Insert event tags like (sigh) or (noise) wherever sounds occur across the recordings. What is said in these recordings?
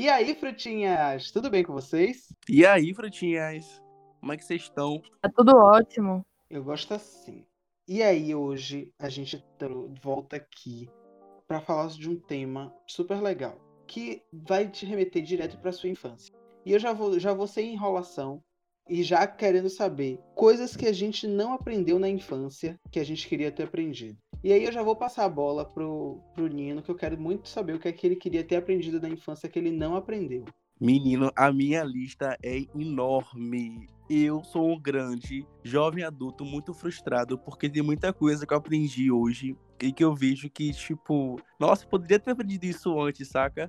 E aí, frutinhas, tudo bem com vocês? E aí, frutinhas? Como é que vocês estão? Tá tudo ótimo. Eu gosto assim. E aí, hoje a gente volta aqui para falar de um tema super legal, que vai te remeter direto para sua infância. E eu já vou, já vou sem enrolação e já querendo saber coisas que a gente não aprendeu na infância que a gente queria ter aprendido. E aí eu já vou passar a bola pro, pro Nino, que eu quero muito saber o que é que ele queria ter aprendido na infância que ele não aprendeu. Menino, a minha lista é enorme. Eu sou um grande jovem adulto muito frustrado porque tem muita coisa que eu aprendi hoje e que eu vejo que, tipo, nossa, poderia ter aprendido isso antes, saca?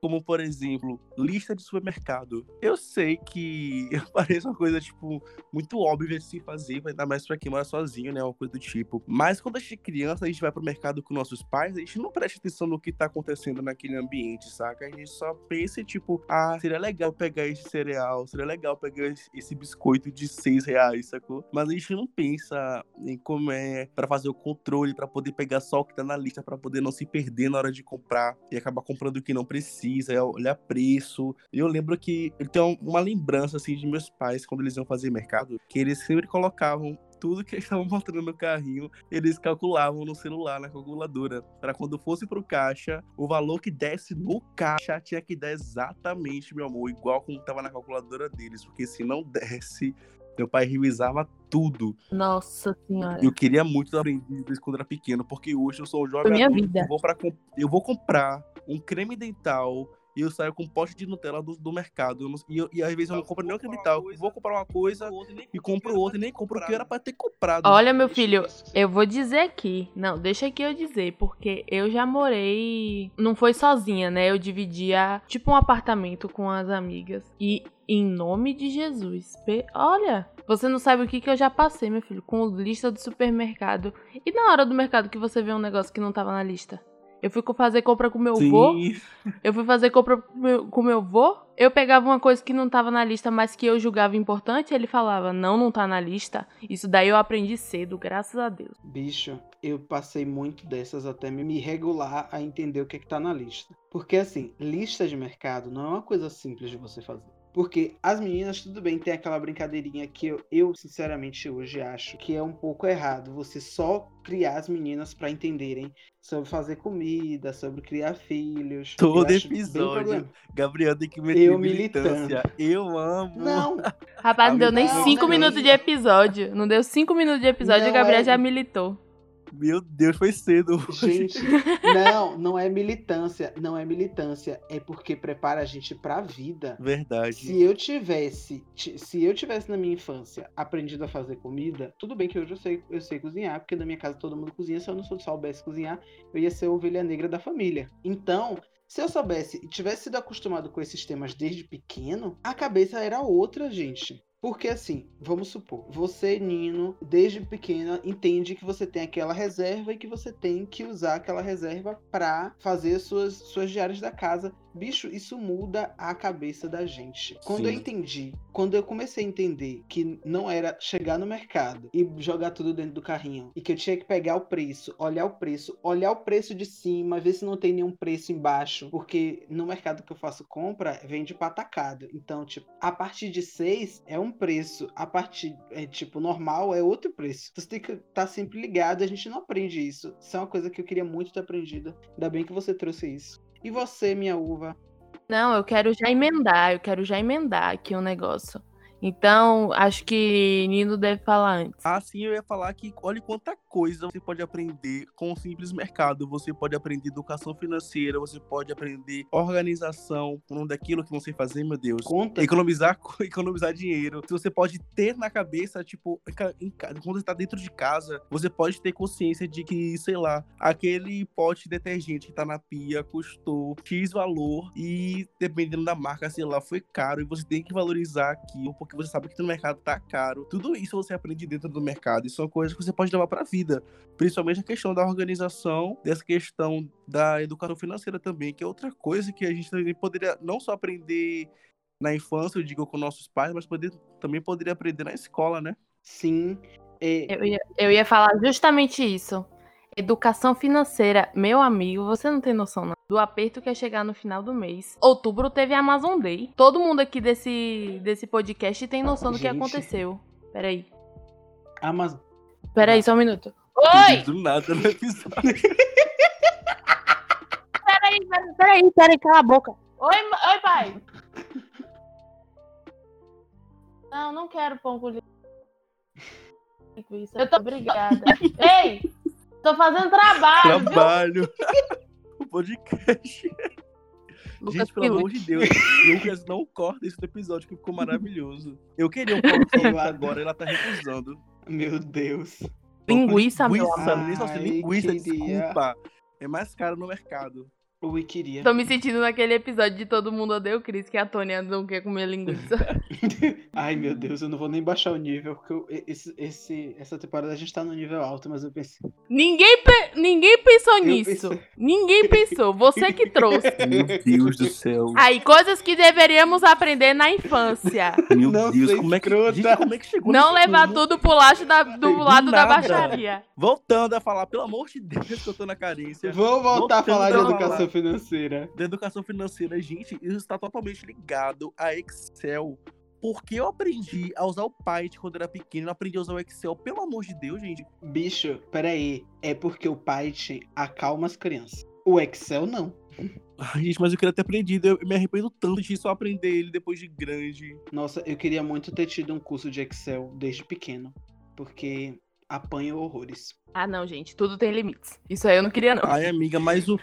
Como por exemplo, lista de supermercado. Eu sei que (laughs) parece uma coisa, tipo, muito óbvia de se fazer, ainda mais pra quem mora sozinho, né? Uma coisa do tipo. Mas quando a gente é criança, a gente vai pro mercado com nossos pais, a gente não presta atenção no que tá acontecendo naquele ambiente, saca? A gente só pensa, tipo, ah, seria legal pegar esse cereal, seria legal pegar esse biscoito de seis reais, sacou? Mas a gente não pensa em como é para fazer o controle, para poder pegar só o que tá na lista, para poder não se perder na hora de comprar e acabar comprando o que não precisa pesquisa, é olhar preço. Eu lembro que eu tenho uma lembrança assim de meus pais quando eles iam fazer mercado, que eles sempre colocavam tudo que eles estavam botando no carrinho, eles calculavam no celular, na calculadora, para quando fosse pro caixa, o valor que desse no caixa tinha que dar exatamente, meu amor, igual como tava na calculadora deles, porque se não desse, meu pai revisava tudo. Nossa senhora. Eu queria muito aprender isso quando era pequeno, porque hoje eu sou um jovem minha adulto, vida. Eu vou, pra, eu vou comprar um creme dental e eu saio com um pote de Nutella do, do mercado. e, eu, e às vezes eu não compro nem o creme dental. Vou comprar uma coisa e compro outra e nem compro o que era pra ter comprado. Olha, meu filho, eu vou dizer aqui. Não, deixa aqui eu dizer, porque eu já morei. Não foi sozinha, né? Eu dividia tipo um apartamento com as amigas. E em nome de Jesus. Olha, você não sabe o que, que eu já passei, meu filho, com lista do supermercado. E na hora do mercado que você vê um negócio que não tava na lista? Eu fui fazer compra com meu Sim. vô. Eu fui fazer compra com meu, com meu vô. Eu pegava uma coisa que não tava na lista, mas que eu julgava importante, ele falava, não, não tá na lista. Isso daí eu aprendi cedo, graças a Deus. Bicho, eu passei muito dessas até me regular a entender o que, é que tá na lista. Porque assim, lista de mercado não é uma coisa simples de você fazer. Porque as meninas, tudo bem, tem aquela brincadeirinha que eu, eu, sinceramente, hoje acho que é um pouco errado. Você só criar as meninas para entenderem sobre fazer comida, sobre criar filhos. Todo episódio. Gabriel tem que meter eu militância. Eu amo. Não. Rapaz, não deu nem cinco minutos de episódio. Não deu cinco minutos de episódio e a Gabriel é... já militou. Meu Deus, foi cedo. Gente, não, não é militância, não é militância, é porque prepara a gente pra vida. Verdade. Se eu tivesse, se eu tivesse na minha infância aprendido a fazer comida, tudo bem que hoje eu sei, eu sei cozinhar, porque na minha casa todo mundo cozinha, se eu não soubesse cozinhar, eu ia ser a ovelha negra da família. Então, se eu soubesse e tivesse sido acostumado com esses temas desde pequeno, a cabeça era outra, gente. Porque assim, vamos supor, você, Nino, desde pequena, entende que você tem aquela reserva e que você tem que usar aquela reserva para fazer suas, suas diárias da casa Bicho, isso muda a cabeça da gente. Quando Sim. eu entendi, quando eu comecei a entender que não era chegar no mercado e jogar tudo dentro do carrinho, e que eu tinha que pegar o preço, olhar o preço, olhar o preço de cima, ver se não tem nenhum preço embaixo, porque no mercado que eu faço compra, vende para atacado. Então, tipo, a partir de seis é um preço, a partir, é, tipo, normal é outro preço. Você tem que estar tá sempre ligado, a gente não aprende isso. Isso é uma coisa que eu queria muito ter aprendido. Ainda bem que você trouxe isso. E você, minha uva? Não, eu quero já emendar, eu quero já emendar aqui um negócio. Então, acho que Nino deve falar antes. Ah, sim, eu ia falar que olha quanta coisa você pode aprender com o simples mercado. Você pode aprender educação financeira, você pode aprender organização, um daquilo que sei fazer, meu Deus. Conta. Economizar, (laughs) economizar dinheiro. Você pode ter na cabeça, tipo, quando você tá dentro de casa, você pode ter consciência de que, sei lá, aquele pote de detergente que tá na pia custou X valor e dependendo da marca, sei lá, foi caro e você tem que valorizar aquilo, porque você sabe que no mercado tá caro. Tudo isso você aprende dentro do mercado e são coisas que você pode levar pra vida. Principalmente a questão da organização, dessa questão da educação financeira também, que é outra coisa que a gente também poderia não só aprender na infância, eu digo, com nossos pais, mas poder, também poderia aprender na escola, né? Sim. É... Eu, ia, eu ia falar justamente isso. Educação financeira, meu amigo, você não tem noção não. Do aperto que é chegar no final do mês. Outubro teve Amazon Day. Todo mundo aqui desse, desse podcast tem noção do que Gente. aconteceu. Peraí. Amazon. Peraí, só um minuto. Oi! Do nada no episódio. (laughs) Peraí, peraí, peraí, peraí, cala a boca. Oi, oi, pai. Não, não quero pão com linguiça. Eu tô obrigada. Ei! Tô fazendo trabalho, viu? Trabalho. (laughs) o podcast. Lucas Gente, pelo amor de Deus, Lucas, não corta esse episódio que ficou maravilhoso. Eu queria um adoro. agora, ela tá recusando. Meu Deus. Linguiça, meu linguiça, amor. linguiça, Ai, linguiça, desculpa. É mais caro no mercado. Ui, queria. Tô me sentindo naquele episódio de Todo Mundo Odeia o Chris, que a Tônia não quer comer linguiça. (laughs) Ai, meu Deus, eu não vou nem baixar o nível, porque eu- esse, esse- essa temporada a gente tá no nível alto, mas eu pensei. ninguém, pe- ninguém pensou Eu nisso. pensei. Ninguém pensou. Você que (laughs) trouxe. Meu Deus do céu. Aí, coisas que deveríamos aprender na infância. Meu Não Deus, como é, que, gente, como é que chegou Não levar rumo? tudo pro lado da, do Do lado da baixaria. Voltando a falar, pelo amor de Deus, que eu tô na carência. Vou voltar a Voltando falar de a educação. Financeira. Da educação financeira, gente, isso está totalmente ligado a Excel. Porque eu aprendi a usar o Python quando era pequeno, eu aprendi a usar o Excel. Pelo amor de Deus, gente. Bicho, peraí. É porque o Python acalma as crianças. O Excel não. Ai, gente, mas eu queria ter aprendido. Eu me arrependo tanto de só aprender ele depois de grande. Nossa, eu queria muito ter tido um curso de Excel desde pequeno. Porque apanho horrores. Ah, não, gente. Tudo tem limites. Isso aí eu não queria, não. Ai, amiga, mas o,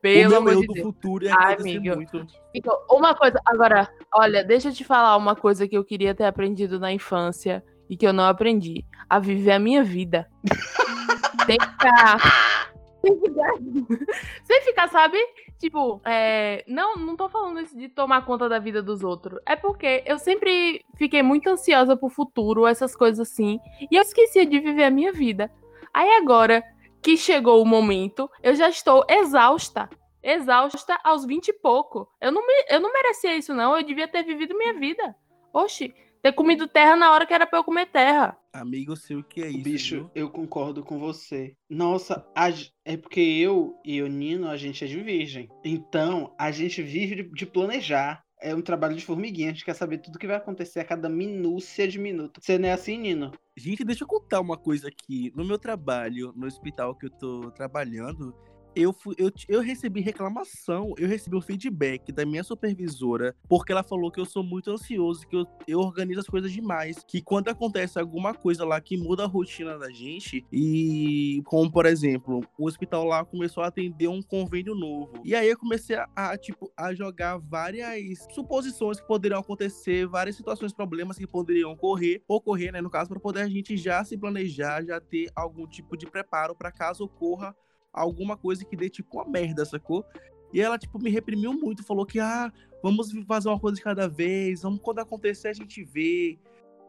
Pelo o meu amor eu de do Deus. futuro ia Ai, amigo. muito. Então, uma coisa, agora, olha, deixa eu te falar uma coisa que eu queria ter aprendido na infância e que eu não aprendi. A viver a minha vida. (laughs) Sem ficar. Sem ficar, (laughs) sem ficar, sabe? Tipo, é, não, não tô falando isso de tomar conta da vida dos outros. É porque eu sempre fiquei muito ansiosa pro futuro, essas coisas assim. E eu esquecia de viver a minha vida. Aí agora que chegou o momento, eu já estou exausta exausta aos 20 e pouco. Eu não, me, eu não merecia isso, não. Eu devia ter vivido minha vida. Oxi, ter comido terra na hora que era pra eu comer terra. Amigo, eu sei o que é isso. Bicho, viu? eu concordo com você. Nossa, a é porque eu e o Nino, a gente é de virgem. Então, a gente vive de, de planejar. É um trabalho de formiguinha. A gente quer saber tudo que vai acontecer a cada minúcia de minuto. Você não é assim, Nino? Gente, deixa eu contar uma coisa aqui. No meu trabalho, no hospital que eu tô trabalhando, eu, fui, eu, eu recebi reclamação, eu recebi um feedback da minha supervisora, porque ela falou que eu sou muito ansioso, que eu, eu organizo as coisas demais, que quando acontece alguma coisa lá que muda a rotina da gente, e como por exemplo, o hospital lá começou a atender um convênio novo. E aí eu comecei a, a, tipo, a jogar várias suposições que poderiam acontecer, várias situações, problemas que poderiam ocorrer, ocorrer, né, no caso, para poder a gente já se planejar, já ter algum tipo de preparo para caso ocorra alguma coisa que dê tipo uma merda, sacou? E ela, tipo, me reprimiu muito, falou que, ah, vamos fazer uma coisa de cada vez, vamos quando acontecer a gente vê.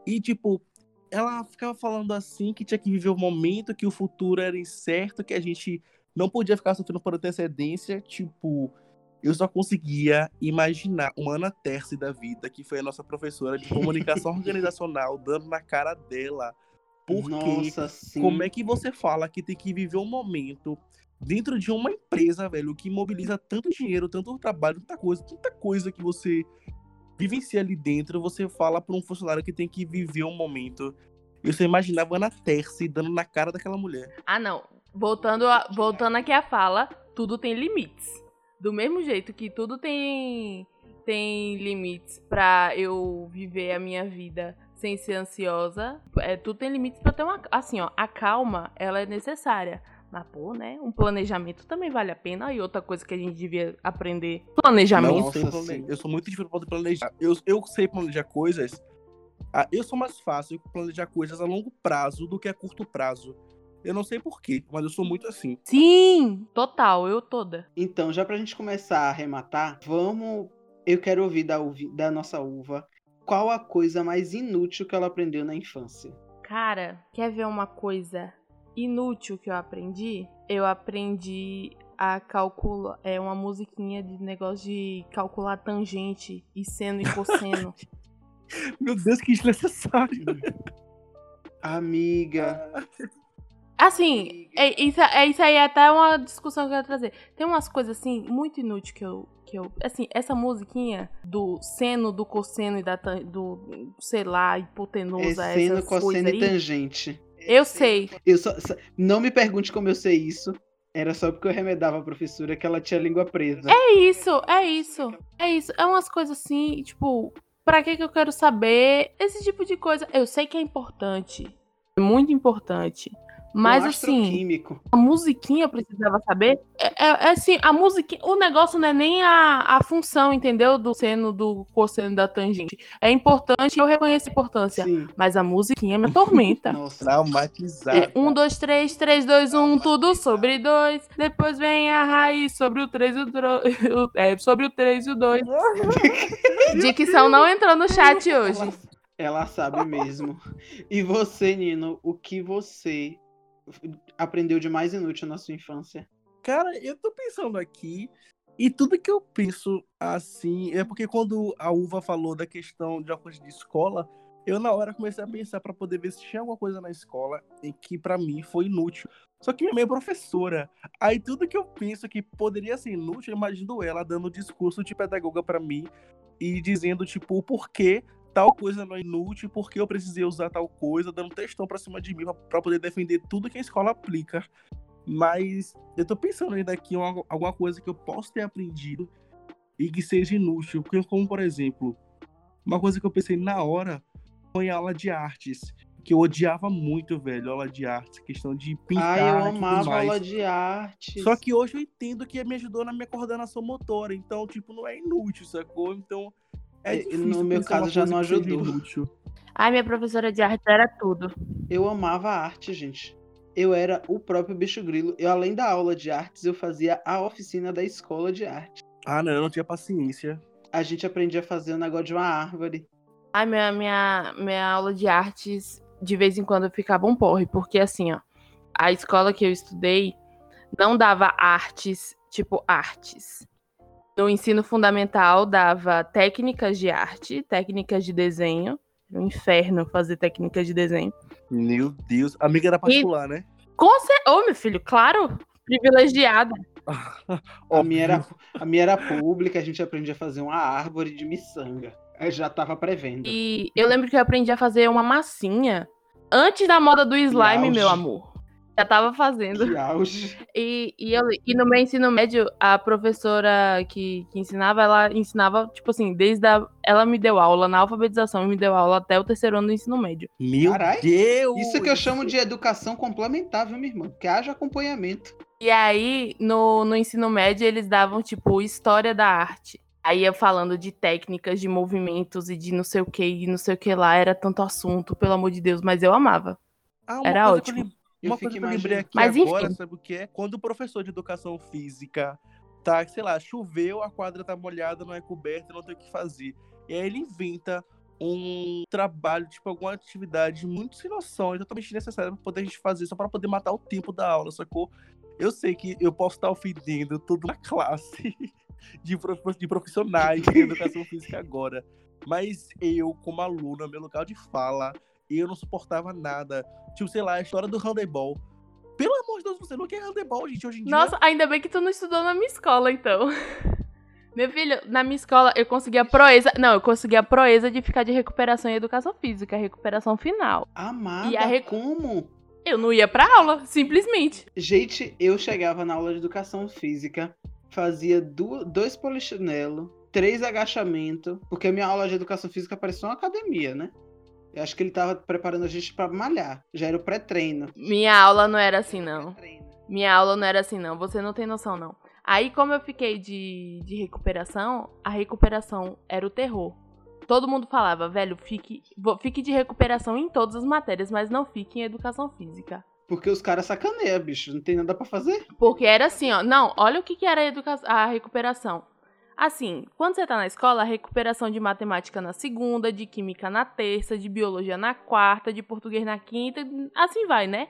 E, tipo, ela ficava falando assim que tinha que viver o momento, que o futuro era incerto, que a gente não podia ficar sofrendo por antecedência, tipo, eu só conseguia imaginar uma Ana Terce da vida, que foi a nossa professora de comunicação (laughs) organizacional, dando na cara dela. Porque Nossa, sim. como é que você fala que tem que viver um momento dentro de uma empresa, velho, que mobiliza tanto dinheiro, tanto trabalho, tanta coisa, tanta coisa que você vivencia ali dentro, você fala para um funcionário que tem que viver um momento. Eu só imaginava Ana Terce dando na cara daquela mulher. Ah, não. Voltando, a- voltando aqui à fala, tudo tem limites. Do mesmo jeito que tudo tem, tem limites pra eu viver a minha vida sem ser ansiosa, é, tudo tem limites pra ter uma. Assim, ó, a calma, ela é necessária. Mas, pô, né? Um planejamento também vale a pena. E outra coisa que a gente devia aprender: planejamento. Não plane-. Eu sou muito difícil para planejar. Eu, eu sei planejar coisas. Ah, eu sou mais fácil planejar coisas a longo prazo do que a curto prazo. Eu não sei porquê, mas eu sou muito assim. Sim, total, eu toda. Então, já pra gente começar a arrematar, vamos. Eu quero ouvir da, uvi- da nossa uva qual a coisa mais inútil que ela aprendeu na infância. Cara, quer ver uma coisa inútil que eu aprendi? Eu aprendi a calcular. É uma musiquinha de negócio de calcular tangente e seno e cosseno. (laughs) Meu Deus, que desnecessário. Amiga, Assim, é, isso, é, isso aí é até uma discussão que eu ia trazer. Tem umas coisas, assim, muito inúteis que eu, que eu. Assim, essa musiquinha do seno, do cosseno e da. do. sei lá, hipotenusa. É seno, cosseno e tangente. Eu sei. Eu só, só- não me pergunte como eu sei isso. Era só porque eu remedava a professora que ela tinha a língua presa. É isso, é isso. É isso. É umas coisas assim, tipo, pra que que eu quero saber? Esse tipo de coisa. Eu sei que é importante. É muito importante. Mas um assim, a musiquinha precisava saber. É, é- é assim, a musiquinha. O negócio não é nem a, a função, entendeu? Do seno, do cosseno da tangente. É importante, eu reconheço a importância. Sim. Mas a musiquinha me atormenta. (laughs) Nossa. Traumatizado. É, um, dois, três, três, dois, um, tudo sobre dois. Depois vem a raiz sobre o três e o, tro... (laughs) é, sobre o três e o dois. (laughs) Dicção não entrou no chat hoje. Ela sabe mesmo. E você, Nino, o que você aprendeu de mais inútil na sua infância? Cara, eu tô pensando aqui, e tudo que eu penso assim, é porque quando a Uva falou da questão de uma coisa de escola, eu na hora comecei a pensar pra poder ver se tinha alguma coisa na escola em que pra mim foi inútil. Só que minha mãe é professora. Aí tudo que eu penso que poderia ser inútil, eu imagino ela dando discurso de pedagoga pra mim e dizendo tipo o porquê tal coisa não é inútil, porque eu precisei usar tal coisa, dando textão pra cima de mim pra- pra poder defender tudo que a escola aplica. Mas eu tô pensando ainda aqui em uma- alguma coisa que eu posso ter aprendido e que seja inútil. Como por exemplo, uma coisa que eu pensei na hora foi em aula de artes. Que eu odiava muito, velho, aula de artes. Questão de pintar Ah, eu amava aula de arte. Só que hoje eu entendo que me ajudou na minha coordenação motora. Então, tipo, não é inútil, sacou? Então. É difícil no meu caso já não ajudou. Ai, minha professora de arte era tudo. Eu amava arte, gente. Eu era o próprio bicho grilo. Eu, além da aula de artes, eu fazia a oficina da escola de arte. Ah, não, eu não tinha paciência. A gente aprendia a fazer o negócio de uma árvore. Ai, minha, minha, minha aula de artes, de vez em quando eu ficava um porre, porque assim, ó, a escola que eu estudei não dava artes, tipo artes. No ensino fundamental dava técnicas de arte, técnicas de desenho. Era um inferno fazer técnicas de desenho. Meu Deus. Amiga era particular, né? Com cer- Ô, meu filho, claro, privilegiada. (laughs) A minha, era, a minha era pública, a gente aprendia a fazer uma árvore de miçanga. Eu já tava prevendo. E eu lembro que eu aprendi a fazer uma massinha antes da moda do slime, meu amor. Já tava fazendo. Que auge. E, e, eu, e no meu ensino médio, a professora que, que ensinava, ela ensinava, tipo assim, desde a. Ela me deu aula na alfabetização e me deu aula até o terceiro ano do ensino médio. Meu Carai, Deus! Isso que eu chamo de educação complementar, viu, minha irmã? Que haja acompanhamento. E aí, no, no ensino médio, eles davam, tipo, história da arte. Aí eu falando de técnicas, de movimentos e de não sei o que, e não sei o que lá, era tanto assunto, pelo amor de Deus, mas eu amava. Ah, Era ótimo. Eu Uma fico coisa que eu lembrei imaginando. aqui Mas, agora, enfim. sabe o que é? Quando o professor de educação física tá, sei lá, choveu, a quadra tá molhada, não é coberta, não tem o que fazer. E aí ele inventa um trabalho, tipo, alguma atividade muito sem noção, totalmente desnecessária pra poder a gente fazer, só pra poder matar o tempo da aula, sacou? Eu sei que eu posso estar ofendendo toda uma classe (laughs) de, prof- de profissionais de educação física agora. Mas eu, como aluno, meu lugar de fala, eu não suportava nada. Tipo, sei lá, a história do handebol. Pelo amor de Deus, você não quer handebol, gente, hoje em dia. Nossa, ainda bem que tu não estudou na minha escola, então. (laughs) Meu filho, na minha escola eu consegui a proeza. Não, eu consegui a proeza de ficar de recuperação em educação física, recuperação final. Amada, E a recu- como? Eu não ia pra aula, simplesmente. Gente, eu chegava na aula de educação física, fazia du- dois polichinelos, três agachamentos, porque a minha aula de educação física parecia uma academia, né? Eu acho que ele tava preparando a gente pra malhar. Já era o pré-treino. Minha aula não era assim, não. Minha aula não era assim, não. Você não tem noção, não. Aí, como eu fiquei de, de recuperação, a recuperação era o terror. Todo mundo falava, velho, fique, fique de recuperação em todas as matérias, mas não fique em educação física. Porque os caras sacaneiam, bicho. Não tem nada pra fazer. Porque era assim, ó. Não, olha o que, que era a, a recuperação. Assim, quando você tá na escola, a recuperação de matemática na segunda, de química na terça, de biologia na quarta, de português na quinta, assim vai, né?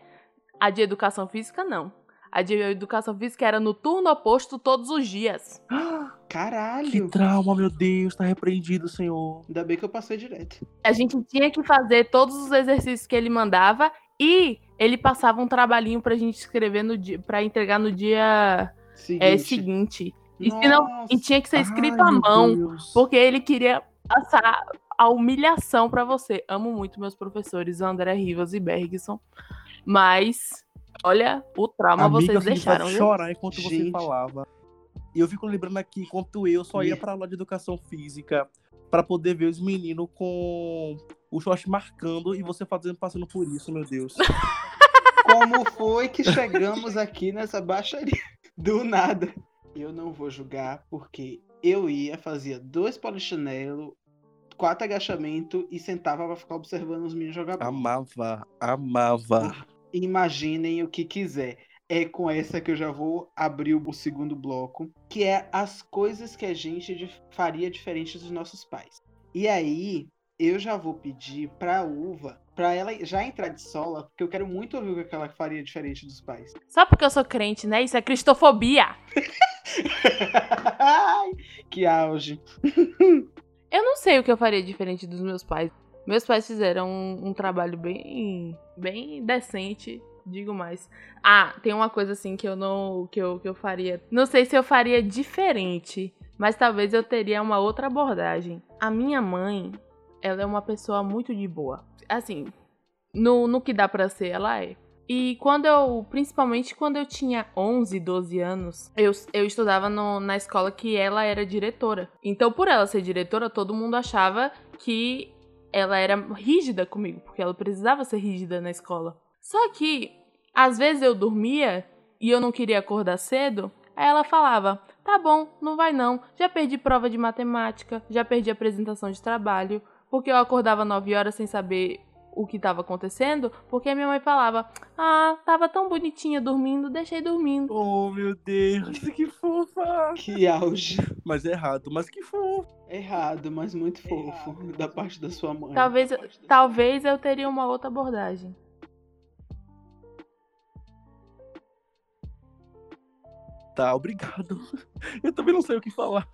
A de educação física, não. A de educação física era no turno oposto todos os dias. (gasps) Que Caralho. trauma, meu Deus, tá repreendido, senhor. Ainda bem que eu passei direto. A gente tinha que fazer todos os exercícios que ele mandava e ele passava um trabalhinho pra gente escrever no dia, pra entregar no dia seguinte. É, seguinte. E, não, e tinha que ser escrito Ai, à mão, Deus. porque ele queria passar a humilhação para você. Amo muito meus professores, André Rivas e Bergson, mas olha, o trauma Amiga, vocês deixaram. Eu chorar enquanto Gente. você falava. E eu fico lembrando aqui, enquanto eu só ia pra aula de educação física para poder ver os meninos com o short marcando e você fazendo passando por isso, meu Deus. (laughs) Como foi que chegamos aqui nessa baixaria? Do nada. Eu não vou julgar porque eu ia, fazia dois polichinelo, quatro agachamento e sentava para ficar observando os meninos jogar bola. Amava, amava. Imaginem o que quiser. É com essa que eu já vou abrir o segundo bloco, que é as coisas que a gente faria diferente dos nossos pais. E aí, eu já vou pedir pra Uva, pra ela já entrar de sola, porque eu quero muito ouvir o que ela faria diferente dos pais. Só porque eu sou crente, né? Isso é cristofobia. (laughs) que auge. (laughs) eu não sei o que eu faria diferente dos meus pais. Meus pais fizeram um, um trabalho bem, bem decente digo mais. Ah, tem uma coisa assim que eu não que eu, que eu faria. Não sei se eu faria diferente, mas talvez eu teria uma outra abordagem. A minha mãe, ela é uma pessoa muito de boa. Assim, no, no que dá para ser, ela é. E quando eu, principalmente quando eu tinha 11, 12 anos, eu, eu estudava no, na escola que ela era diretora. Então, por ela ser diretora, todo mundo achava que ela era rígida comigo, porque ela precisava ser rígida na escola. Só que, às vezes eu dormia e eu não queria acordar cedo, aí ela falava: tá bom, não vai não, já perdi prova de matemática, já perdi apresentação de trabalho, porque eu acordava 9 horas sem saber o que estava acontecendo, porque a minha mãe falava: Ah, tava tão bonitinha dormindo, deixei dormindo. Oh, meu Deus, (laughs) que fofa! Que auge. Mas é errado, mas que fofo. Errado, mas muito fofo errado. da parte da sua mãe. Talvez, talvez eu teria uma outra abordagem. Tá, obrigado. (laughs) Eu também não sei o que falar.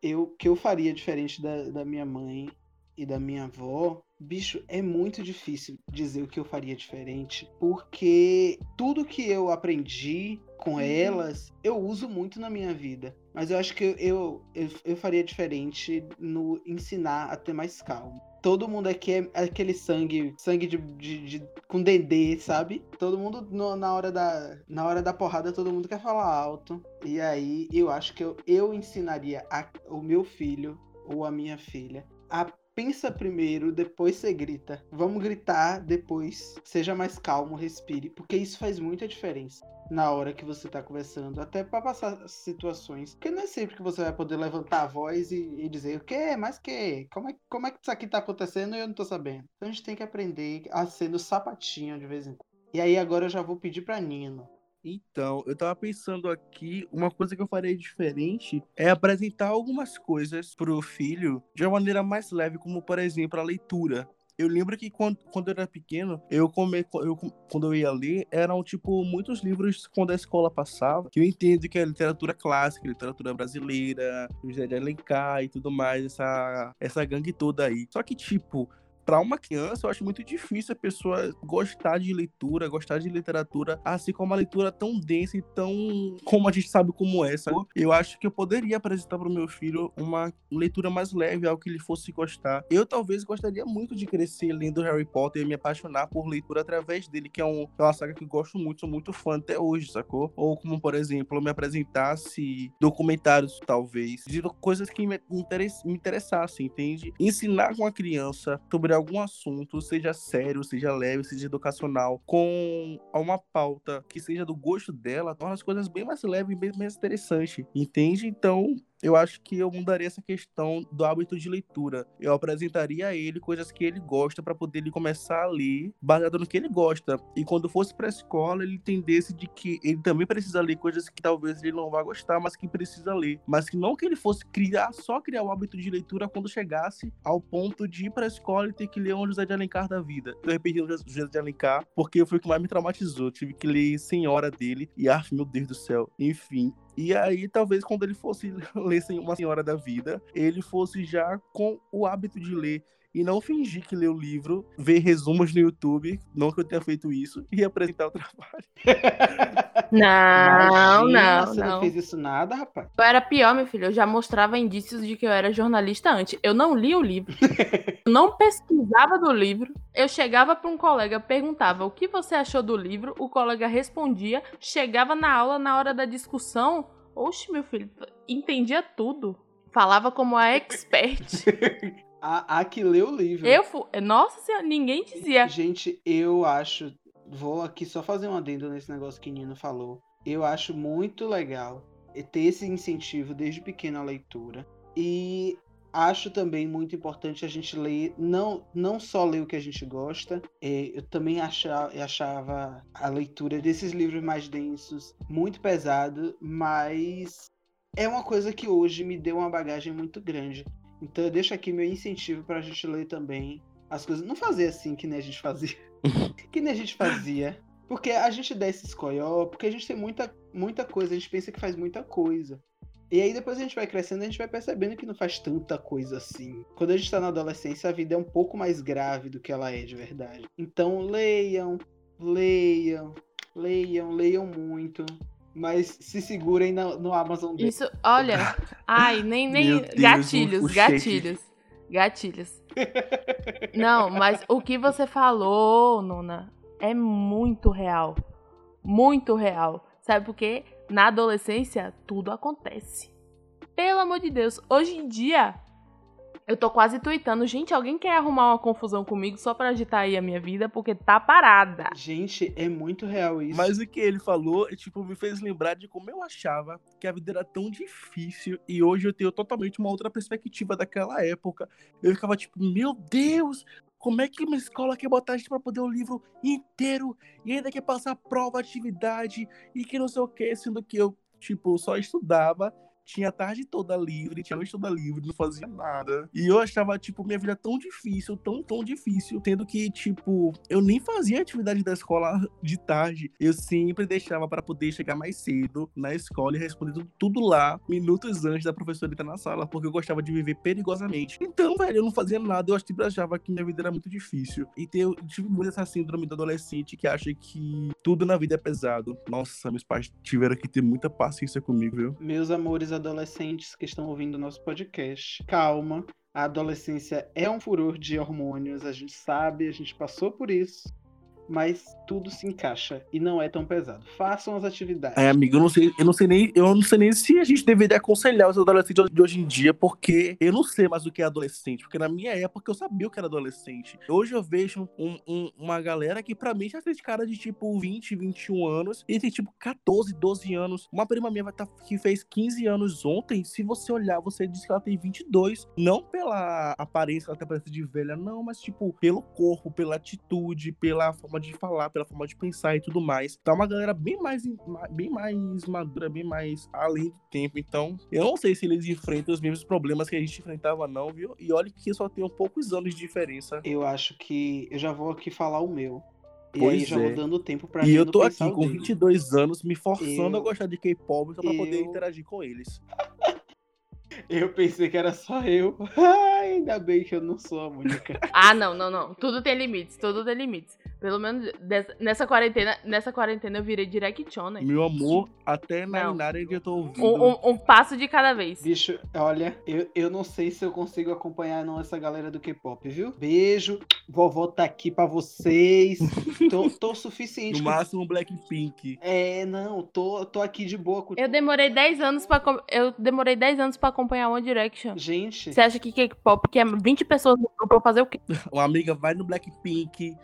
Eu que eu faria diferente da, da minha mãe e da minha avó, bicho, é muito difícil dizer o que eu faria diferente, porque tudo que eu aprendi com uhum. elas, eu uso muito na minha vida. Mas eu acho que eu, eu, eu faria diferente no ensinar a ter mais calma. Todo mundo aqui é aquele sangue, sangue de, de, de com dendê, sabe? Todo mundo no, na, hora da, na hora da porrada, todo mundo quer falar alto. E aí eu acho que eu, eu ensinaria a, o meu filho ou a minha filha a pensa primeiro, depois você grita. Vamos gritar depois. Seja mais calmo, respire, porque isso faz muita diferença na hora que você tá conversando, até para passar situações. Porque não é sempre que você vai poder levantar a voz e, e dizer o que, mas que, como é, como é que isso aqui tá acontecendo e eu não tô sabendo. Então a gente tem que aprender a ser no sapatinho de vez em quando. E aí agora eu já vou pedir pra Nino. Então, eu tava pensando aqui, uma coisa que eu faria diferente é apresentar algumas coisas pro filho de uma maneira mais leve, como por exemplo a leitura. Eu lembro que quando, quando eu era pequeno, eu, come, eu quando eu ia ler, eram, tipo, muitos livros quando a escola passava, que eu entendo que é literatura clássica, literatura brasileira, José de Alencar e tudo mais, essa, essa gangue toda aí. Só que, tipo, para uma criança, eu acho muito difícil a pessoa gostar de leitura, gostar de literatura, assim como uma leitura tão densa e tão como a gente sabe como é, sabe? Eu acho que eu poderia apresentar para o meu filho uma leitura mais leve, algo que ele fosse gostar. Eu talvez gostaria muito de crescer lendo Harry Potter e me apaixonar por leitura através dele, que é, um, é uma saga que eu gosto muito, sou muito fã até hoje, sacou? Ou como, por exemplo, eu me apresentasse documentários, talvez, de coisas que me, me interessassem, entende? Ensinar com a criança sobre algum assunto, seja sério, seja leve, seja educacional, com uma pauta que seja do gosto dela, torna as coisas bem mais leves e bem mais interessantes, entende? Então, eu acho que eu mudaria essa questão do hábito de leitura. Eu apresentaria a ele coisas que ele gosta para poder ele começar a ler baseado no que ele gosta. E quando fosse para a escola, ele entendesse de que ele também precisa ler coisas que talvez ele não vá gostar, mas que precisa ler. Mas que não que ele fosse criar, só criar o hábito de leitura quando chegasse ao ponto de ir para a escola e ter que ler um José de Alencar da vida. Eu repeti o José de Alencar porque foi o que mais me traumatizou. Tive que ler Senhora dele e, ah, meu Deus do céu. Enfim, e aí, talvez quando ele fosse (laughs) ler Uma Senhora da Vida, ele fosse já com o hábito de ler e não fingir que lê o livro, ver resumos no YouTube, não que eu tenha feito isso, e apresentar o (laughs) trabalho. Não, Imagina, não, Você não não. fez isso nada, rapaz. Eu era pior, meu filho. Eu já mostrava indícios de que eu era jornalista antes. Eu não li o livro. (laughs) eu não pesquisava do livro. Eu chegava para um colega, perguntava o que você achou do livro. O colega respondia. Chegava na aula, na hora da discussão. Oxe, meu filho, entendia tudo. Falava como a expert. (laughs) A, a que lê o livro. eu fui. Nossa senhora, ninguém dizia. Gente, eu acho. Vou aqui só fazer um adendo nesse negócio que Nino falou. Eu acho muito legal ter esse incentivo desde pequeno à leitura. E acho também muito importante a gente ler, não, não só ler o que a gente gosta. é, eu também achava, achava a leitura desses livros mais densos muito pesado, mas é uma coisa que hoje me deu uma bagagem muito grande. Então eu deixo aqui meu incentivo para a gente ler também as coisas. Não fazer assim que nem a gente fazia. (laughs) que nem a gente fazia. Porque a gente desce escoió, porque a gente tem muita, muita coisa, a gente pensa que faz muita coisa. E aí depois a gente vai crescendo, a gente vai percebendo que não faz tanta coisa assim. Quando a gente tá na adolescência, a vida é um pouco mais grave do que ela é de verdade. Então leiam, leiam, leiam, leiam muito. Mas se segurem na- no Amazon dele. Isso, olha. Ai, nem, (laughs) nem. Deus, gatilhos, o- o shake. gatilhos. Gatilhos. (laughs) Não, mas o que você falou, Nona, é muito real. Muito real. Sabe por quê? Na adolescência, tudo acontece. Pelo amor de Deus, hoje em dia, eu tô quase tweetando. Gente, alguém quer arrumar uma confusão comigo só pra agitar aí a minha vida? Porque tá parada. Gente, é muito real isso. Mas o que ele falou, é, tipo, me fez lembrar de como eu achava que a vida era tão difícil e hoje eu tenho totalmente uma outra perspectiva daquela época. Eu ficava tipo, meu Deus, como é que uma escola quer botar a gente pra poder o livro inteiro e ainda quer passar prova, atividade e que não sei o que, sendo que eu, tipo, só estudava. Tinha a tarde toda livre, tinha a noite toda livre, não fazia nada. E eu achava, tipo, minha vida tão difícil, tão, tão difícil. Tendo que, tipo, eu nem fazia atividade da escola de tarde. Eu sempre deixava para poder chegar mais cedo na escola e responder tudo, lá, minutos antes da professora entrar na sala, porque eu gostava de viver perigosamente. Então, velho, eu não fazia nada. Eu sempre achava que minha vida era muito difícil. E eu tive muito essa síndrome do adolescente que acha que tudo na vida é pesado. Nossa, meus pais tiveram que ter muita paciência comigo, viu? Meus amores adolescentes que estão ouvindo nosso podcast, calma. A adolescência é um furor de hormônios, a gente sabe, a gente passou por isso. Mas tudo se encaixa e não é tão pesado. Façam as atividades. É, amigo, eu não sei, eu não sei nem, eu não sei nem se a gente deveria aconselhar os adolescentes de hoje em dia, porque eu não sei mais o que é adolescente, porque na minha época eu sabia o que era adolescente. Hoje eu vejo um- um- uma galera que pra mim já tem cara de tipo 20, 21 anos, e tem tipo 14, 12 anos. Uma prima minha tá, que fez 15 anos ontem, se você olhar, você diz que ela tem 22, não pela aparência, ela tem aparência de velha, não, mas tipo, pelo corpo, pela atitude, pela forma de falar, pela forma de pensar e tudo mais. Tá uma galera bem mais, bem mais madura, bem mais além do tempo. Então, eu não sei se eles enfrentam os mesmos problemas que a gente enfrentava, não, viu? E olha que só tem poucos anos de diferença. Eu acho que eu já vou aqui falar o meu. E aí Pois já é. vou dando tempo pra E eu tô aqui com dele. 22 anos, me forçando Eu- a gostar de K-pop só pra poder eu- interagir com eles. (laughs) Eu pensei que era só eu. (laughs) Ai, ainda bem que eu não sou a única. Ah, não, não, não. Tudo tem limites, tudo tem limites. Pelo menos dessa- nessa quarentena, nessa quarentena eu virei direction, né? Meu amor, até na. Inara eu tô ouvindo. Um, um- um passo de cada vez. Bicho, olha, eu, eu não sei se eu consigo acompanhar não essa galera do K-pop, viu? Beijo, vovó tá aqui pra vocês. (laughs) Tô, tô o suficiente. No com- máximo Blackpink. É, não, tô, tô aqui de boa com. Eu demorei 10 anos para eu demorei 10 anos para acompanhar One Direction. Gente, Você acha que K-pop que é 20 pessoas no grupo pra fazer o quê? (laughs) Uma amiga vai no Blackpink,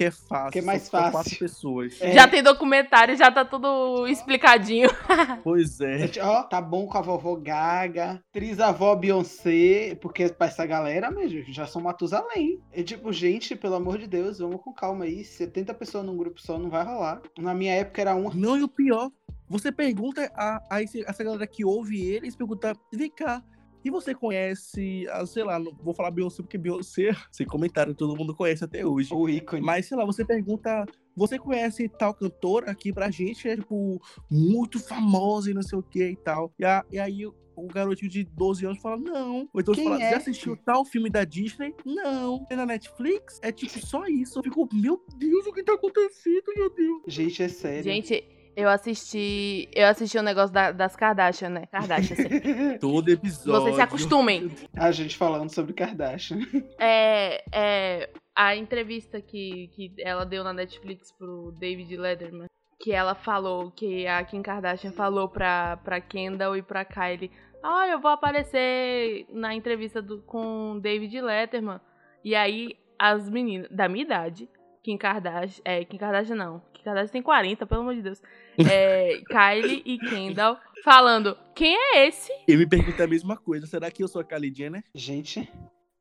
que é fácil. Que é mais fácil. quatro pessoas. É. Já tem documentário, já tá tudo explicadinho. (laughs) Pois é. gente, ó, tá bom com a vovó Gaga, trisavó Beyoncé, porque pra essa galera, mesmo, já são Matusalém. É tipo, gente, pelo amor de Deus, vamos com calma aí. 70 pessoas num grupo só não vai rolar. Na minha época era um. Não, e o pior, você pergunta a, a esse- essa galera que ouve eles, pergunta, vem cá, e você conhece, a, sei lá, não vou falar Beyoncé porque Beyoncé, (laughs) sem comentário, todo mundo conhece até hoje. O ícone. Mas, sei lá, você pergunta, você conhece tal cantora que pra gente é, tipo, muito famosa e não sei o que e tal. E, a- e aí o garotinho de 12 anos fala, não. Ou então você Quem fala, é? já assistiu tal filme da Disney? Não. É na Netflix? É tipo só isso. Eu fico, meu Deus, o que tá acontecendo, meu Deus? Gente, é sério. Gente, eu assisti. Eu assisti o negócio da- das Kardashian, né? Kardashian, assim. (laughs) Todo episódio. Vocês se acostumem. A gente falando sobre Kardashian. (laughs) É, é, a entrevista que, que ela deu na Netflix pro David Letterman, que ela falou, que a Kim Kardashian falou pra, pra Kendall e pra Kylie, ah, eu vou aparecer na entrevista do, com o David Letterman. E aí, as meninas da minha idade, Kim Kardashian, é, Kim Kardashian não, Kim Kardashian tem 40, pelo amor de Deus, é, (laughs) Kylie e Kendall falando, quem é esse? Eu me pergunto a mesma coisa. Será que eu sou a Kylie Jenner? Gente,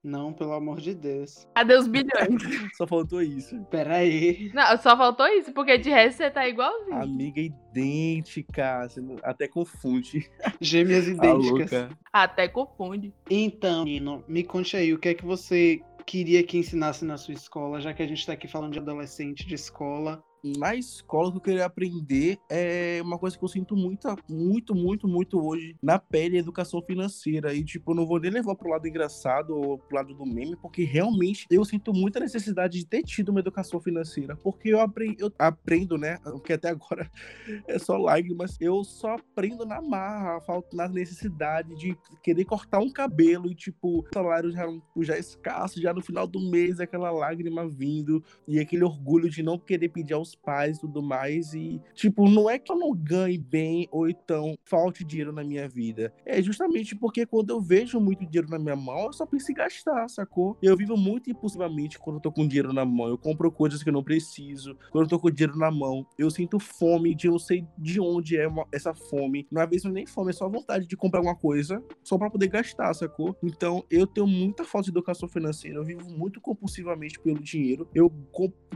não, pelo amor de Deus. Cadê os bilhões? (laughs) Só faltou isso. Pera aí. Não, só faltou isso, porque de resto você tá igualzinho. Amiga idêntica. Até confunde. (laughs) Gêmeas A idênticas. louca. Até confunde. Então, Nino, me conte aí, o que é que você queria que ensinasse na sua escola, já que a gente tá aqui falando de adolescente, de escola. Na escola, que eu queria aprender é uma coisa que eu sinto muito, muito, muito, muito hoje na pele, a educação financeira. E, tipo, eu não vou nem levar pro lado engraçado ou pro lado do meme, porque realmente eu sinto muita necessidade de ter tido uma educação financeira. Porque eu, apre eu aprendo, né? (laughs) Porque até agora é só lágrimas. Eu só aprendo na marra, na necessidade de querer cortar um cabelo e, tipo, o salário já, já é escasso, já no final do mês, aquela lágrima vindo e aquele orgulho de não querer pedir aos pais e tudo mais. E, tipo, não é que eu não ganhe bem ou então falte dinheiro na minha vida. É justamente porque quando eu vejo muito dinheiro na minha mão, eu só penso em gastar, sacou? Eu vivo muito impulsivamente quando eu tô com dinheiro na mão. Eu compro coisas que eu não preciso. Quando eu tô com dinheiro na mão, eu sinto fome de não sei de onde é uma- essa fome. Não é vezes nem fome, é só vontade de comprar alguma coisa só pra poder gastar, sacou? Então eu tenho muita falta de educação financeira. Eu vivo muito compulsivamente pelo dinheiro. Eu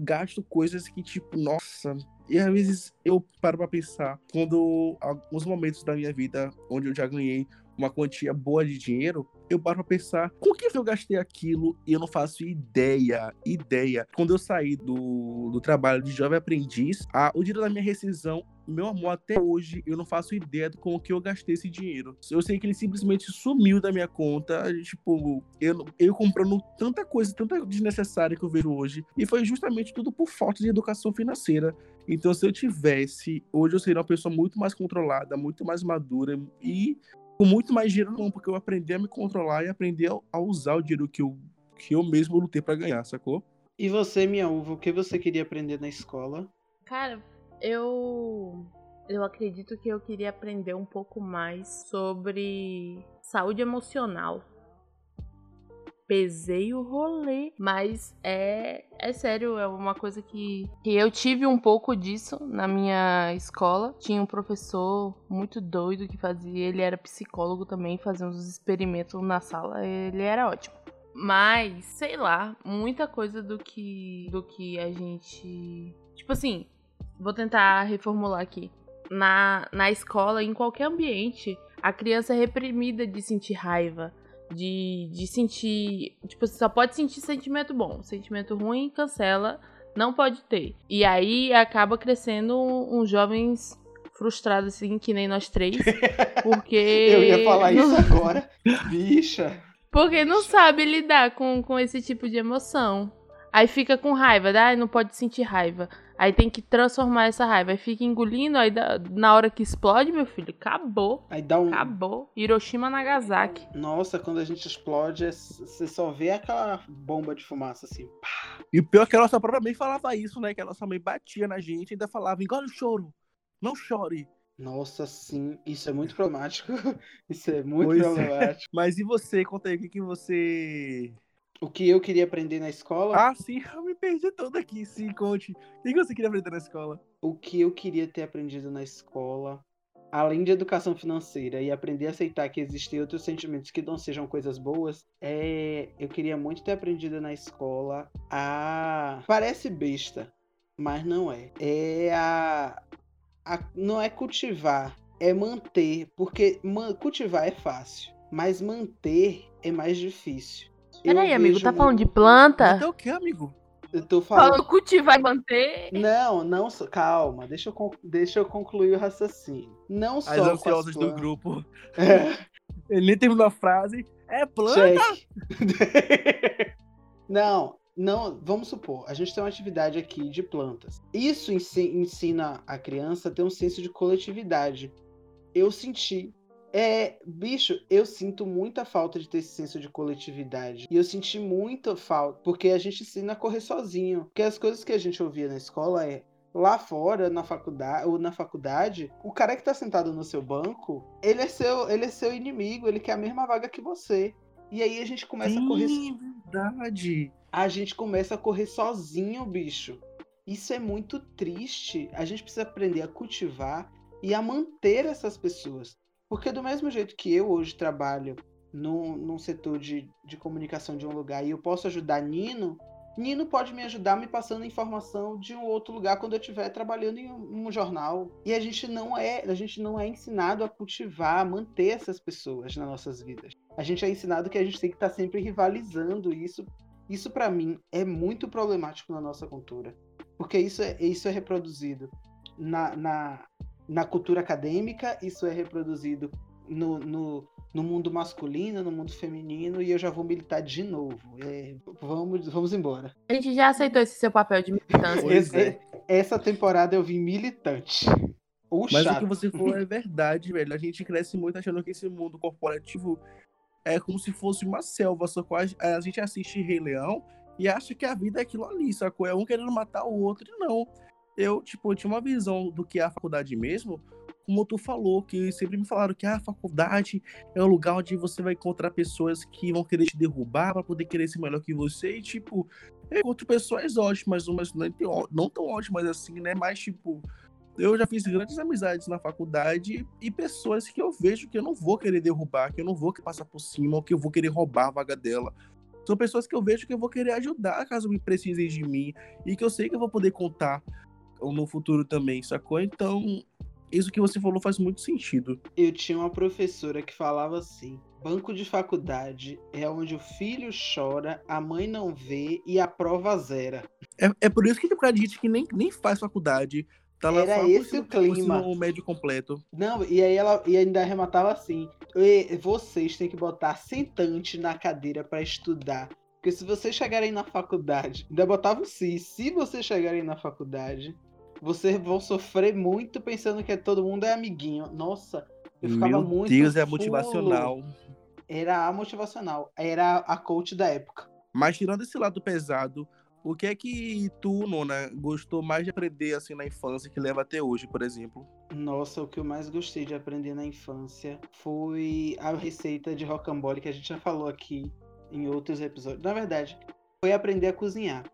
gasto coisas que, tipo, nossa. E às vezes eu paro pra pensar, quando alguns momentos da minha vida onde eu já ganhei uma quantia boa de dinheiro, eu paro pra pensar, com que eu gastei aquilo e eu não faço ideia, ideia. Quando eu saí do, do trabalho de jovem aprendiz, a, o dinheiro da minha rescisão, meu amor, até hoje eu não faço ideia de com o que eu gastei esse dinheiro. Eu sei que ele simplesmente sumiu da minha conta, e, tipo, eu, eu comprando tanta coisa, tanta desnecessária que eu vejo hoje, e foi justamente tudo por falta de educação financeira. Então, se eu tivesse, hoje eu seria uma pessoa muito mais controlada, muito mais madura e com muito mais dinheiro na mão, porque eu aprendi a me controlar e aprendi a, a usar o dinheiro que eu, que eu mesmo lutei pra ganhar, sacou? E você, minha uva, o que você queria aprender na escola? Cara, eu. Eu acredito que eu queria aprender um pouco mais sobre saúde emocional. Pesei o rolê, mas é, é sério, é uma coisa que, que eu tive um pouco disso na minha escola. Tinha um professor muito doido que fazia, ele era psicólogo também, fazia uns experimentos na sala, ele era ótimo. Mas, sei lá, muita coisa do que do que a gente, tipo assim, vou tentar reformular aqui. Na, na escola, em qualquer ambiente, a criança é reprimida de sentir raiva, de, de sentir. Tipo, você só pode sentir sentimento bom. Sentimento ruim, cancela, não pode ter. E aí acaba crescendo uns jovens frustrados, assim, que nem nós três. (laughs) Porque. Eu ia falar não- isso (laughs) agora. Bicha. porque não sabe lidar com, com esse tipo de emoção. Aí fica com raiva, ah, não pode sentir raiva. Aí tem que transformar essa raiva. Aí fica engolindo, aí dá- na hora que explode, meu filho, acabou. Aí dá um. Acabou. Hiroshima Nagasaki. Nossa, quando a gente explode, é- você só vê aquela bomba de fumaça assim. E o pior é que a nossa própria mãe falava isso, né? Que a nossa mãe batia na gente e ainda falava, engole o choro, não chore. Nossa, sim, isso é muito (laughs) problemático. (laughs) Isso é muito Pois é. problemático. Mas e você? Conta aí, o que, que você... O que eu queria aprender na escola, Ah, sim, (laughs) eu me perdi todo aqui, sim, conte. O que que você queria aprender na escola? o que eu queria ter aprendido na escola, além de educação financeira e aprender a aceitar que existem outros sentimentos que não sejam coisas boas, é, eu queria muito ter aprendido na escola a. Parece besta, mas não é. É a. a- não é cultivar, é manter. Porque man- cultivar é fácil, mas manter é mais difícil. Peraí, amigo, tá falando de planta? Então o que, amigo? Eu tô falando. Falando cultivar e manter. Não, não só. Calma, deixa eu, deixa eu concluir o raciocínio. Não só. As ansiosas do plantas- grupo. É. (laughs) Ele nem terminou a frase. É planta? (laughs) não, não, vamos supor, a gente tem uma atividade aqui de plantas. Isso ensina a criança a ter um senso de coletividade. Eu senti. É, bicho, eu sinto muita falta de ter esse senso de coletividade. E eu senti muita falta, porque a gente ensina a correr sozinho. Porque as coisas que a gente ouvia na escola é lá fora, na faculdade, ou na faculdade, o cara que tá sentado no seu banco, ele é seu, ele é seu inimigo, ele quer a mesma vaga que você. E aí a gente começa Sim, a correr. verdade a gente começa a correr sozinho, bicho. Isso é muito triste. A gente precisa aprender a cultivar e a manter essas pessoas. Porque do mesmo jeito que eu hoje trabalho num, num setor de, de comunicação de um lugar e eu posso ajudar Nino, Nino pode me ajudar me passando informação de um outro lugar quando eu estiver trabalhando em um, um, jornal. E a gente não é, a gente não é ensinado a cultivar, a manter essas pessoas nas nossas vidas. A gente é ensinado que a gente tem que estar sempre rivalizando isso isso para mim é muito problemático na nossa cultura, porque isso é, isso é reproduzido na, na, na cultura acadêmica, isso é reproduzido no, no, no, mundo masculino, no mundo feminino, e eu já vou militar de novo. É, vamos, vamos embora. A gente já aceitou esse seu papel de militância. Esse, é. Essa temporada eu vim militante. O Mas chato. o que você falou é verdade, velho. A gente cresce muito achando que esse mundo corporativo é como se fosse uma selva, só que a gente assiste Rei Leão e acha que a vida é aquilo ali, sacou? É um querendo matar o outro, e não. Eu, tipo, tinha uma visão do que é a faculdade mesmo, como tu falou, que sempre me falaram que ah, a faculdade é o lugar onde você vai encontrar pessoas que vão querer te derrubar para poder querer ser melhor que você, e, tipo, eu encontro pessoas ótimas, umas não, não tão ótimas assim, né, mas, tipo, eu já fiz grandes amizades na faculdade e pessoas que eu vejo que eu não vou querer derrubar, que eu não vou passar por cima, ou que eu vou querer roubar a vaga dela. São pessoas que eu vejo que eu vou querer ajudar caso me precisem de mim e que eu sei que eu vou poder contar no futuro também, sacou? Então, isso que você falou faz muito sentido. Eu tinha uma professora que falava assim: banco de faculdade é onde o filho chora, a mãe não vê e a prova zera. É, é por isso que tem um cara de gente que nem, nem faz faculdade, Tá Era esse o clima. O médio completo. Não, e aí ela e ainda arrematava assim: vocês têm que botar sentante na cadeira para estudar. Porque se vocês chegarem na faculdade, ainda botava o si, se vocês chegarem na faculdade, vocês vão sofrer muito pensando que todo mundo é amiguinho. Nossa, eu ficava Meu muito. Deus, é motivacional. Era a motivacional. Era a coach da época. Mas tirando esse lado pesado, o que é que tu, Nona, gostou mais de aprender assim na infância que leva até hoje, por exemplo? Nossa, o que eu mais gostei de aprender na infância foi a receita de rocambole que a gente já falou aqui em outros episódios. Na verdade, foi aprender a cozinhar.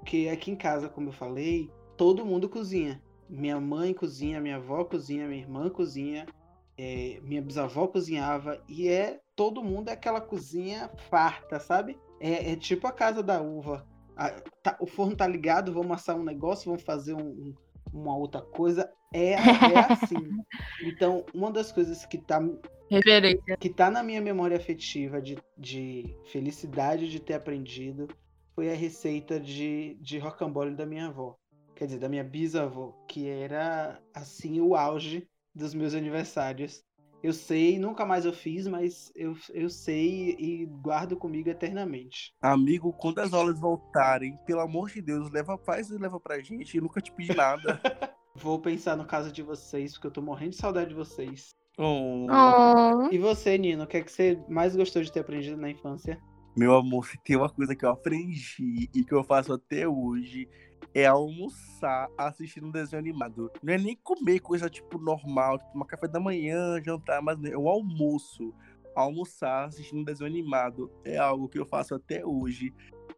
Porque aqui em casa, como eu falei, todo mundo cozinha. Minha mãe cozinha, minha avó cozinha, minha irmã cozinha, é, minha bisavó cozinhava e é todo mundo é aquela cozinha farta, sabe? É, é tipo a casa da uva a, tá, o forno tá ligado, vamos assar um negócio, vamos fazer um, um, uma outra coisa. É, é assim. (laughs) então, uma das coisas que tá, Referência. que tá na minha memória afetiva de, de felicidade de ter aprendido foi a receita de, de rocambole da minha avó. Quer dizer, da minha bisavó, que era assim o auge dos meus aniversários. Eu sei, nunca mais eu fiz, mas eu, eu sei e guardo comigo eternamente. Amigo, quando as aulas voltarem, pelo amor de Deus, leva paz e leva pra gente. Eu nunca te pedi nada. (laughs) Vou pensar no caso de vocês, porque eu tô morrendo de saudade de vocês. Oh. Oh. E você, Nino, o que é que você mais gostou de ter aprendido na infância? Meu amor, se tem uma coisa que eu aprendi e que eu faço até hoje, é almoçar assistindo um desenho animado. Não é nem comer coisa tipo normal, tipo tomar café da manhã, jantar, mas é o almoço. Almoçar assistindo um desenho animado é algo que eu faço até hoje.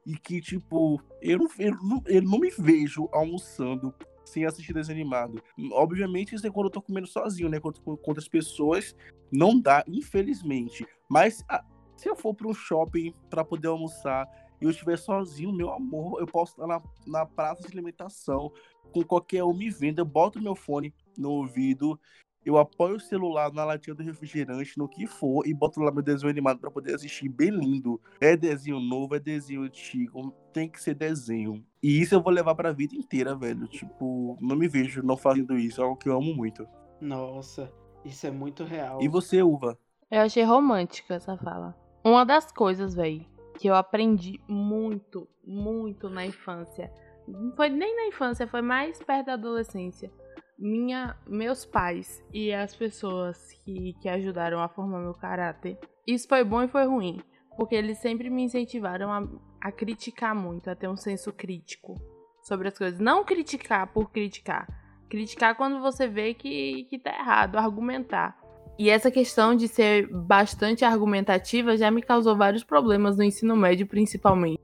E que, tipo, eu não, eu não, eu não me vejo almoçando sem assistir desenho animado. Obviamente, isso é quando eu tô comendo sozinho, né? Quando com outras pessoas, não dá, infelizmente. Mas a, se eu for para um shopping para poder almoçar e eu estiver sozinho, meu amor, eu posso estar na, na praça de alimentação com qualquer um me vendo, eu boto meu fone no ouvido, eu apoio o celular na latinha do refrigerante, no que for, e boto lá meu desenho animado para poder assistir bem lindo. É desenho novo, é desenho antigo, tem que ser desenho. E isso eu vou levar pra vida inteira, velho. Tipo, não me vejo não fazendo isso, é algo que eu amo muito. Nossa, isso é muito real. E você, Uva? Eu achei romântica essa fala. Uma das coisas, velho, que eu aprendi muito, muito na infância. Não foi nem na infância, foi mais perto da adolescência. Minha, meus pais e as pessoas que, que ajudaram a formar meu caráter. Isso foi bom e foi ruim. Porque eles sempre me incentivaram a, a criticar muito, a ter um senso crítico sobre as coisas. Não criticar por criticar. Criticar quando você vê que, que tá errado, argumentar. E essa questão de ser bastante argumentativa já me causou vários problemas no ensino médio, principalmente.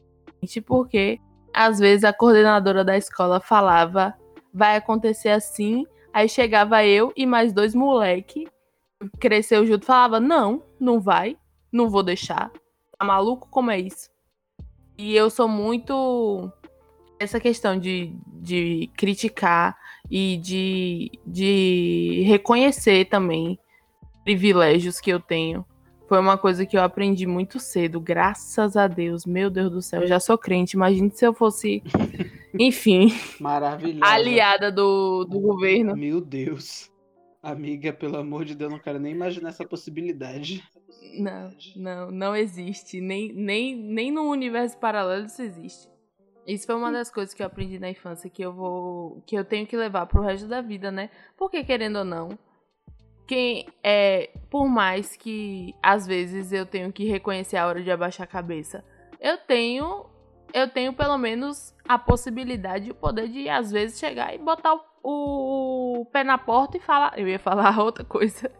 Porque às vezes a coordenadora da escola falava, vai acontecer assim, aí chegava eu e mais dois moleque, cresceu junto, falava, não, não vai, não vou deixar. Tá maluco? Como é isso? E eu sou muito essa questão de, de criticar e de, de reconhecer também privilégios que eu tenho. Foi uma coisa que eu aprendi muito cedo, graças a Deus. Meu Deus do céu, eu já sou crente. Imagine se eu fosse, (laughs) enfim, aliada do, do governo. Meu Deus. Amiga, pelo amor de Deus, não quero nem imaginar essa possibilidade. Não, não, não existe. Nem, nem, nem no universo paralelo isso existe. Isso foi uma das coisas que eu aprendi na infância que eu vou. que eu tenho que levar pro resto da vida, né? Porque, querendo ou não, quem é. Por mais que às vezes eu tenho que reconhecer a hora de abaixar a cabeça, eu tenho. Eu tenho pelo menos a possibilidade, o poder de, às vezes, chegar e botar o, o pé na porta e falar. Eu ia falar (laughs) outra coisa.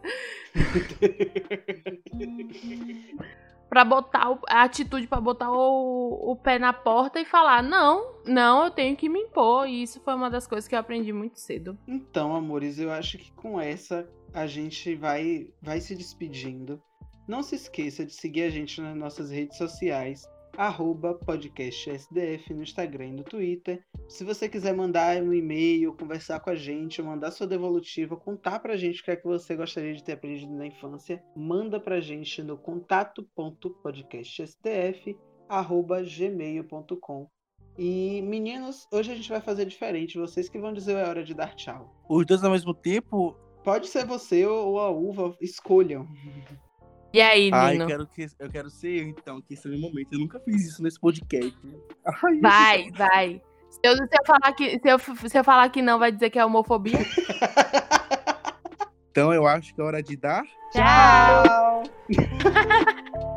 (laughs) para botar o, a atitude para botar o, o pé na porta e falar não, não, eu tenho que me impor. E isso foi uma das coisas que eu aprendi muito cedo. Então, amores, eu acho que com essa a gente vai vai se despedindo. Não se esqueça de seguir a gente nas nossas redes sociais arroba podcastsdf no Instagram e no Twitter. Se você quiser mandar um e-mail, conversar com a gente, mandar sua devolutiva, contar pra gente o que é que você gostaria de ter aprendido na infância, manda pra gente no contato.podcastsdf@gmail.com. E meninos, hoje a gente vai fazer diferente. Vocês que vão dizer é hora de dar tchau. Os dois ao mesmo tempo? Pode ser você ou a uva, escolham. E aí, Ai, Nino? eu quero, que, eu quero ser eu, então, que esse é o meu momento. Eu nunca fiz isso nesse podcast. Ai, Vai, vai. Se eu, se eu falar que, se, eu, se eu falar que não, vai dizer que é homofobia? Então eu acho que é hora de dar. Tchau! (laughs)